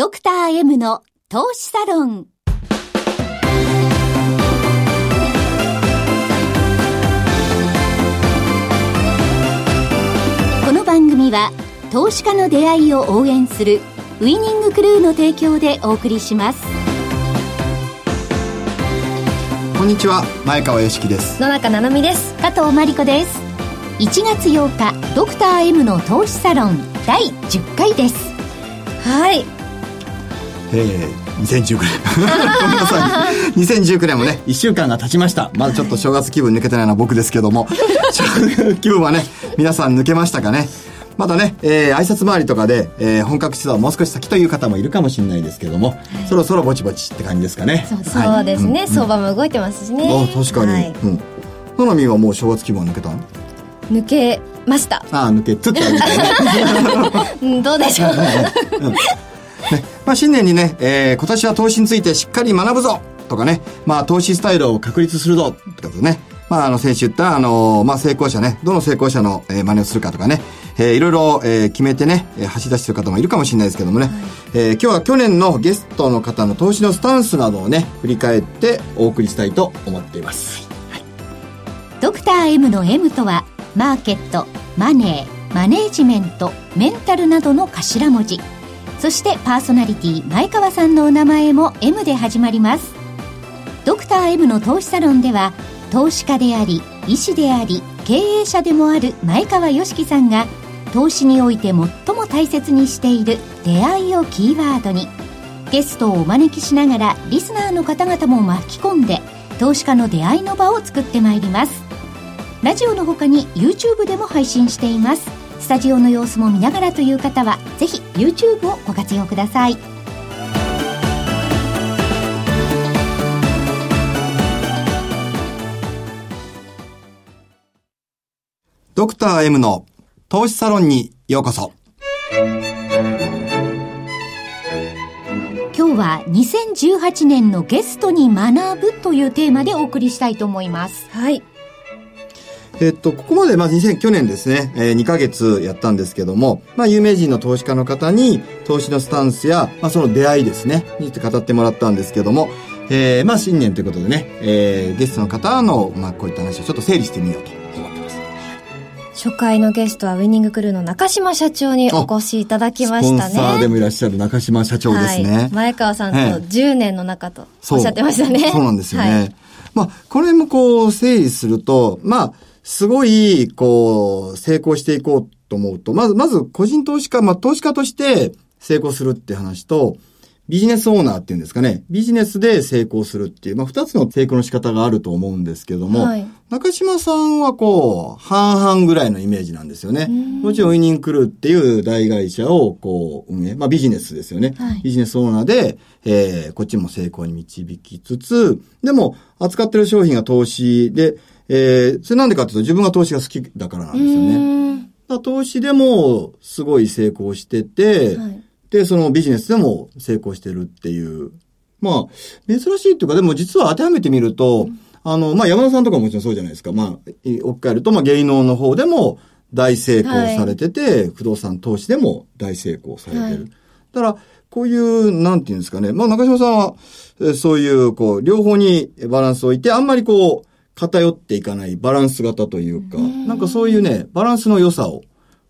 ドクター M の投資サロン。この番組は投資家の出会いを応援するウイニングクルーの提供でお送りします。こんにちは前川よしきです野中七海です加藤真理子です。1月8日、ドクター M の投資サロン第10回です。はいえー、2019年ごめんなさい 2019年もね1週間が経ちました。まだちょっと正月気分抜けてないのは僕ですけども。正月気分はね皆さん抜けましたかね。まだね、えー、挨拶回りとかで、えー、本格指導はもう少し先という方もいるかもしれないですけども、そろそろぼちぼちって感じですかね。そうですね、相場も動いてますしね。あ確かに、はい。うん。みはもう正月気分は抜けたの？抜けました。ああ抜けつってあげてね。うんどうでしょうまあ、新年にね、えー今年は投資についてしっかり学ぶぞとかね、まあ、投資スタイルを確立するぞってことでね、まあ、あの、先週言った、あのまあ、成功者ね、どの成功者の、えー真似をするかとかね、えーいろいろ、えー決めてね、えー走り出してる方もいるかもしれないですけどもね、えー今日は去年のゲストの方の投資のスタンスなどをね、振り返ってお送りしたいと思っています。ドクター M の M とは、マーケット、マネー、マネージメント、メンタルなどの頭文字。そしてパーソナリティ、前川さんのお名前も M で始まります。ドクター M の投資サロンでは、投資家であり、医師であり、経営者でもある前川良樹さんが、投資において最も大切にしている出会いをキーワードに、ゲストをお招きしながらリスナーの方々も巻き込んで投資家の出会いの場を作ってまいりますラジオの他に YouTube でも配信していますスタジオの様子も見ながらという方はぜひ YouTube をご活用ください。ドクター M の投資サロンにようこそ。今日は2018年のゲストに学ぶというテーマでお送りしたいと思います。はいえっと、ここまで、まあ、2000、去年ですね、えー、2ヶ月やったんですけども、まあ、有名人の投資家の方に、投資のスタンスや、まあ、その出会いですね、について語ってもらったんですけども、えー、まあ、新年ということでね、えー、ゲストの方の、まあ、こういった話をちょっと整理してみようと思ってます。初回のゲストはウイニングクルーの中島社長にお越しいただきましたね。スポンサーでもいらっしゃる中島社長ですね。はい、前川さんとええ。10年の中とおっしゃってましたね。そう。そうなんですよね。はい。まあ、これもこう、整理すると、まあ、すごい、こう、成功していこうと思うと、まず、まず、個人投資家、まあ、投資家として成功するって話と、ビジネスオーナーっていうんですかね。ビジネスで成功するっていう、まあ、二つの成功の仕方があると思うんですけども、はい中島さんはこう、半々ぐらいのイメージなんですよね。もちろんウィニングクルーっていう大会社をこう運営、まあビジネスですよね。はいビジネスオーナーで、えー、こっちも成功に導きつつ、でも扱ってる商品が投資で、えー、それなんでかっていうと自分が投資が好きだからなんですよね。投資でもすごい成功してて、はいで、そのビジネスでも成功してるっていう。まあ、珍しいっていうか、でも実は当てはめてみると、あの、まあ山田さんとかももちろんそうじゃないですか。まあ、い置き換えると、まあ芸能の方でも大成功されてて、不動産投資でも大成功されてる。はいだから、こういう、なんていうんですかね。まあ中島さんは、えーそういう、こう、両方にバランスを置いて、あんまりこう、偏っていかないバランス型というか、なんかそういうね、バランスの良さを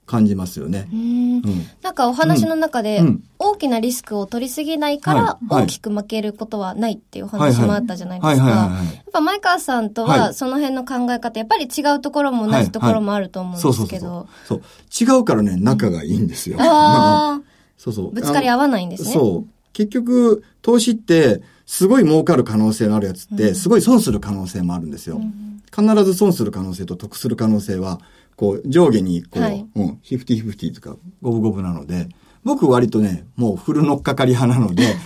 感じますよね。うん。なんかお話の中で、うん大きなリスクを取りすぎないから大きく負けることはないっていうお話もあったじゃないですか。やっぱ前川さんとははいその辺の考え方、やっぱり違うところも同じところもあると思うんですけど。。そう。違うからね、仲がいいんですよ。あ あ、そうそう。ぶつかり合わないんですね。そう。結局、投資って、すごい儲かる可能性のあるやつって、すごい損する可能性もあるんですよ。必ず損する可能性と得する可能性は、こう、上下に、こう、はい。うん、フィフティフィフティとか、五分五分なので、僕割とね、もうフル乗っかかり派なので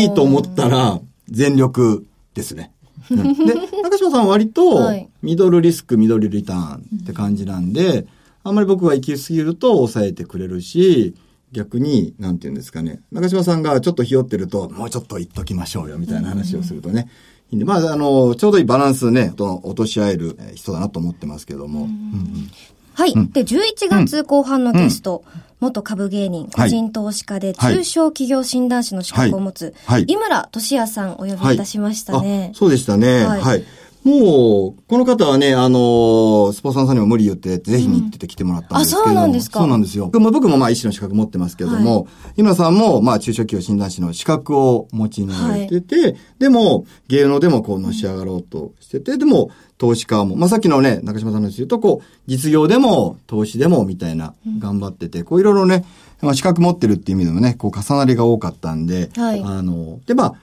いいと思ったら、全力ですね。うん。で、中島さんは割とはい、ミドルリスク、ミドルリターンって感じなんで、あんまり僕が行き過ぎると抑えてくれるし、逆に、なんて言うんですかね。中島さんがちょっとひよってると、もうちょっと言っときましょうよ、みたいな話をするとね。いいんで、まあ、あの、ちょうどいいバランスね、と落とし合えるえー人だなと思ってますけども。うんうんはい。うんで、11月後半のゲスト、元株芸人、個人投資家ではい中小企業診断士の資格を持つ、はいはい井村俊也さんお呼びいたしましたねあ。そうでしたね。ははいい。もう、この方はね、あのースポンサーさんにも無理言って、ぜひに行って来てもらったんですけども、あそうなんですか。そうなんですよ。まあ僕もまあ医師の資格持ってますけども、井村さんもまあ中小企業診断士の資格をお持ちになてて、でも、芸能でもこうのし上がろうとしてて、でも、投資家も、まあさっきのね、中島さんの言うと、こう、実業でも、投資でも、みたいな、頑張ってて、こういろいろね、まあ資格持ってるっていう意味でもね、こう重なりが多かったんで、はい。あの、で、まあ、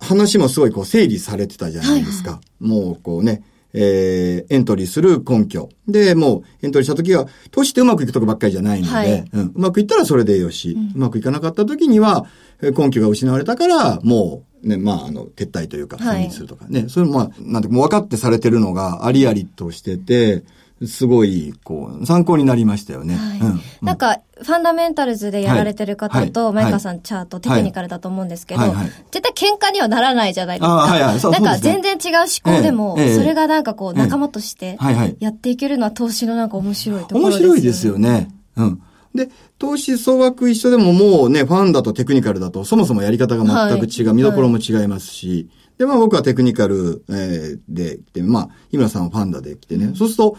話もすごいこう整理されてたじゃないですか。もうこうね、えー、エントリーする根拠。で、もうエントリーした時は、投資ってうまくいくとこばっかりじゃないので、はい。うん、うまくいったらそれでよし、うまくいかなかった時には、えー根拠が失われたから、もう、ね、まあ、あの、撤退というか、はい。するとかね。それもまあ、なんてもう分かってされてるのがありありとしてて、すごい、こう、参考になりましたよね。はいうん。なんか、ファンダメンタルズでやられてる方と、はい前川さんチャート、テクニカルだと思うんですけど、はいはい絶対喧嘩にはならないじゃないですか。あはいはいなんか全然違う思考でも、それがなんかこう、仲間としてやっていけるのは投資のなんか面白いところ面ですよね。白いですよね。うん。で、投資総額一緒でももうね、ファンだとテクニカルだと、そもそもやり方が全く違う、はい見どころも違いますし、で、まあ僕はテクニカル、えーで来て、まあ、井村さんはファンダで来てね、そうすると、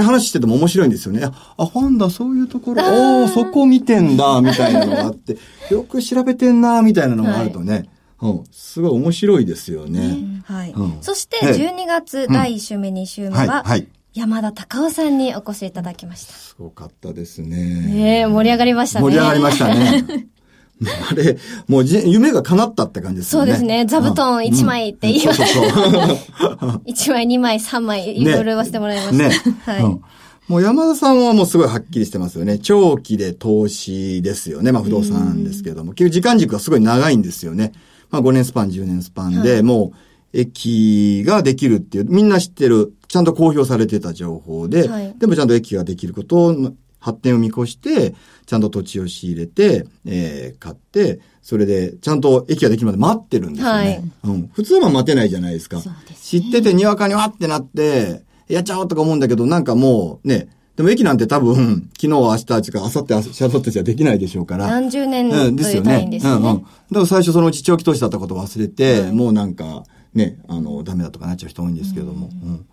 話してても面白いんですよね。あ、あファンダそういうところ、おー、そこ見てんだ、みたいなのがあって、よく調べてんな、みたいなのがあるとね、うん、すごい面白いですよね。はい。うんそして、ええ12月第1週目、2週目はい、は、はい。山田隆夫さんにお越しいただきました。すごかったですね。ねえ、盛り上がりましたね。盛り上がりましたね。あれ、もうじ夢が叶ったって感じですよね。そうですね座布団うん一枚って言いまそうそうそう。1枚、2枚、3枚、いろいろ言わせてもらいました。ね。はい。うんもう山田さんはもうすごいはっきりしてますよね。長期で投資ですよね。まあ不動産ですけども。結局時間軸がすごい長いんですよね。まあ5年スパン、10年スパンで、はいもう駅ができるっていう、みんな知ってる、ちゃんと公表されてた情報で、はいでもちゃんと駅ができることを発展を見越して、ちゃんと土地を仕入れて、えー、買って、それで、ちゃんと駅ができるまで待ってるんですよね。はいうん。普通は待てないじゃないですか。そうです知っててにわかにわってなって、やっちゃおうとか思うんだけど、なんかもうね、でも駅なんて多分、昨日、明日、違う、明後日、明後日じゃできないでしょうから。何十年うん、ですよね。うんうん。だから最初そのうち長期投資だったことを忘れて、はいもうなんか、ね、あの、ダメだとかなっちゃう人多いんですけども。うん。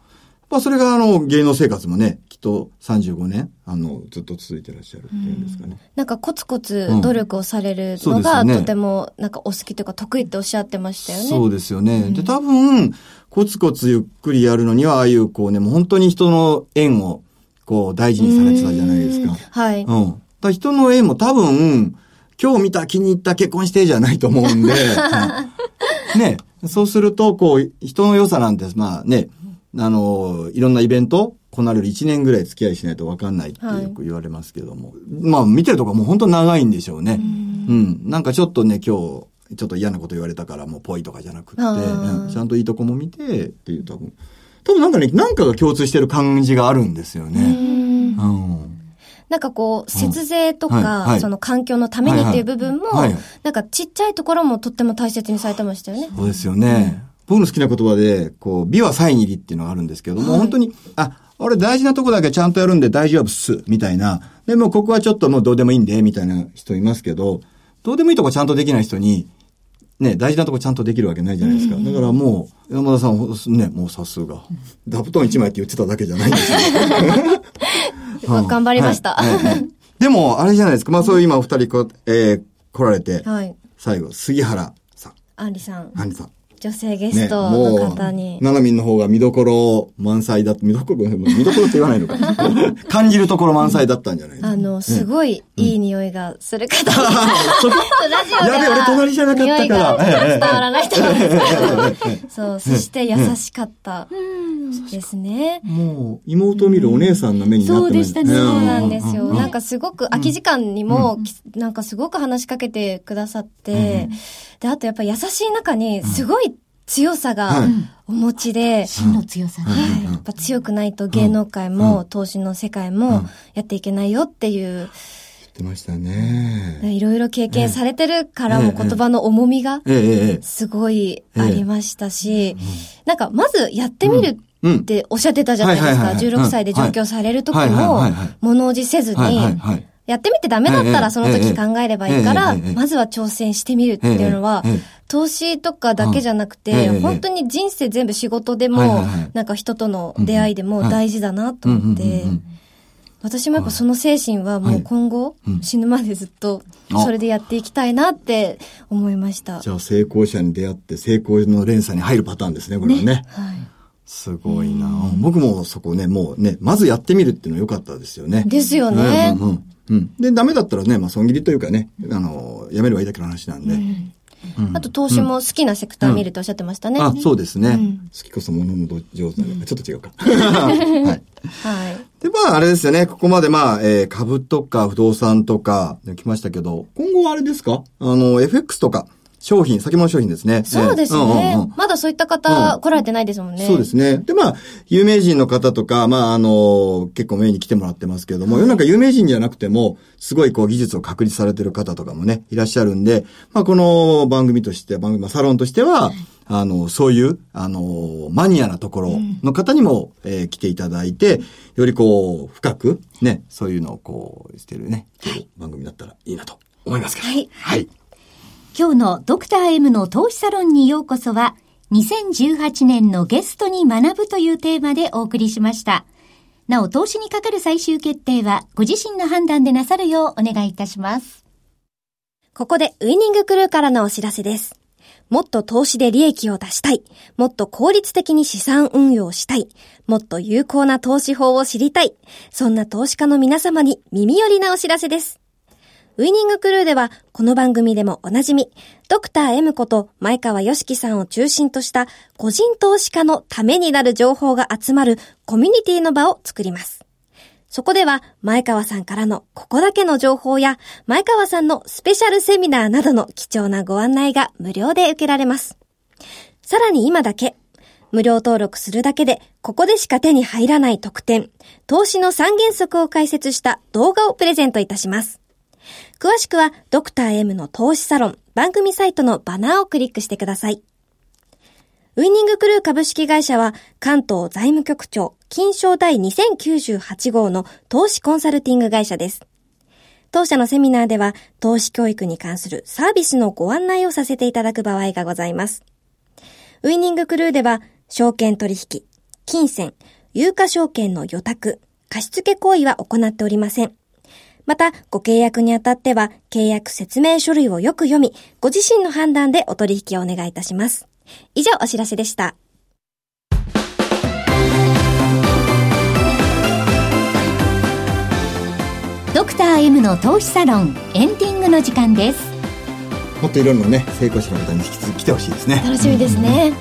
まあそれがあの、芸能生活もね、きっと35年、あの、ずっと続いてらっしゃるっていうんですかね。なんかコツコツ努力をされるのが、ですよねとてもなんかお好きというか得意っておっしゃってましたよね。そうですよね。で、多分、コツコツゆっくりやるのには、ああいうこうね、もう本当に人の縁を、こう、大事にされてたじゃないですか。はい。うん。だ人の縁も多分、今日見た気に入った結婚してじゃないと思うんで、うんね、そうすると、こう、人の良さなんて、まあね、あの、いろんなイベント、こなれる1年ぐらい付き合いしないと分かんないってはいよく言われますけども。まあ、見てるとこもう本当長いんでしょうね。うん。なんかちょっとね、今日、ちょっと嫌なこと言われたからもうぽいとかじゃなくって、うんちゃんといいとこも見てっていう多分、多分なんかね、なんかが共通してる感じがあるんですよね。うん。なんかこう、節税とはいか、はいその環境のためにっていう部分もはいはい、なんかちっちゃいところもとっても大切にされてましたよね。そうですよね。僕の好きな言葉で、こう、美はサイン入りっていうのがあるんですけども、はい本当に、あ、俺大事なとこだけちゃんとやるんで大丈夫っす、みたいな。でもここはちょっともうどうでもいいんで、みたいな人いますけど、どうでもいいとこちゃんとできない人に、ね、大事なとこちゃんとできるわけないじゃないですか。だからもう、山田さん、ね、もうさすが。座布団一枚って言ってただけじゃないんですよ。う ん頑張りました。はいはいはいでも、あれじゃないですか。まあそういう今お二人こう、えー、来られて、はい。最後、杉原さん、アンリさん、アンリさん。女性ゲストの方に。ななみんの方が見どころ満載だ見どころ、見どころって言わないのか。感じるところ満載だったんじゃないあの、すごいいい匂いがする方。で、ラジオではやべえ俺隣じゃなかったから。伝わらないと思うんですけど、そう、そして優しかったですね。もう、妹を見るお姉さんの目になってそうでしたねそうなんですよ。うん。なんかすごく空き時間にも、きなんかすごく話しかけてくださって、で、あとやっぱ優しい中にすごい強さがはい。お持ちで、真の強さね。はい。やっぱ強くないと芸能界も投資の世界もやっていけないよっていう、言ってましたね。いろいろ経験されてるからええ。も言葉の重みがすごいありましたし、なんかまずやってみるっておっしゃってたじゃないですか。はいはいはいはい。16歳で上京される時も物おじせずに。やってみてダメだったらその時考えればいいから、まずは挑戦してみるっていうのは投資とかだけじゃなくて本当に人生全部仕事でもなんか人との出会いでも大事だなと思って私もやっぱその精神はもう今後うん。死ぬまでずっとそれでやっていきたいなって思いました。じゃあ成功者に出会って成功の連鎖に入るパターンですね、これはね。はい。すごいな。僕もそこね、もうね、まずやってみるっていうのは良かったですよね。ですよね。うんうんうんうん。で、ダメだったらね、まあ損切りというかね、あの、やめればいいだけの話なんで。あと投資も好きなセクター見るとおっしゃってましたね。あ、そうですね。うん好きこそ物の上手なのか、ちょっと違うか。はい。はい。で、まあ、あれですよね。ここまで、まあ、えー株とか不動産とか、来ましたけど、今後はあれですか？あの、FX とか、商品、先物商品ですね。そうですえーうんうんねうん。まだそういった方来られてないですもんね。そうですね。で、まあ、有名人の方とか、まあ、あの、結構メインに来てもらってますけれども、世の中有名人じゃなくても、すごいこう技術を確立されてる方とかもね、いらっしゃるんで、まあ、この番組として、番組、まあサロンとしては、あの、そういう、あの、マニアなところの方にも、えー来ていただいて、よりこう、深く、ね、そういうのをこう、してるね、番組だったらいいなと思いますけど。はいはい。今日のドクター M の投資サロンにようこそは、2018年のゲストに学ぶというテーマでお送りしました。なお、投資にかかる最終決定は、ご自身の判断でなさるようお願いいたします。ここでウイニングクルーからのお知らせです。もっと投資で利益を出したい。もっと効率的に資産運用したい。もっと有効な投資法を知りたい。そんな投資家の皆様に耳寄りなお知らせです。ウイニングクルーでは、この番組でもおなじみ、ドクター M こと前川良樹さんを中心とした個人投資家のためになる情報が集まるコミュニティの場を作ります。そこでは、前川さんからのここだけの情報や、前川さんのスペシャルセミナーなどの貴重なご案内が無料で受けられます。さらに今だけ、無料登録するだけで、ここでしか手に入らない特典、投資の三原則を解説した動画をプレゼントいたします。詳しくは、ドクター M の投資サロン番組サイトのバナーをクリックしてください。ウイニングクルー株式会社は関東財務局長金賞第2098号の投資コンサルティング会社です。当社のセミナーでは投資教育に関するサービスのご案内をさせていただく場合がございます。ウイニングクルーでは証券取引、金銭、有価証券の予託、貸付行為は行っておりません。また、ご契約にあたっては、契約説明書類をよく読み、ご自身の判断でお取引をお願いいたします。以上、お知らせでした。ドクター M の投資サロンエンディングの時間です。もっといろんなね、成功者の方に引き続き来てほしいですね。楽しみですね。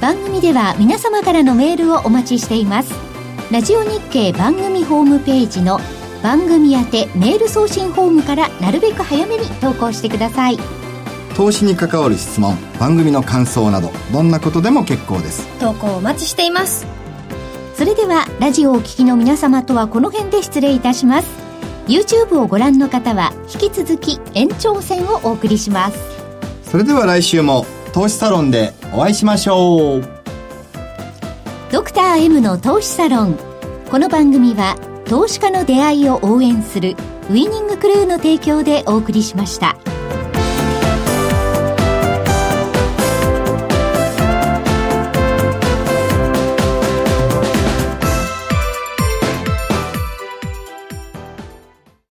番組では皆様からのメールをお待ちしていますラジオ日経番組ホームページの番組宛てメール送信フォームからなるべく早めに投稿してください投資に関わる質問、番組の感想など、どんなことでも結構です。投稿お待ちしています。それではラジオをお聞きの皆様とはこの辺で失礼いたします YouTube をご覧の方は引き続き延長戦をお送りしますそれでは来週も投資サロンでお会いしましょう。ドクター M の投資サロンこの番組は投資家の出会いを応援するウイニングクルーの提供でお送りしました。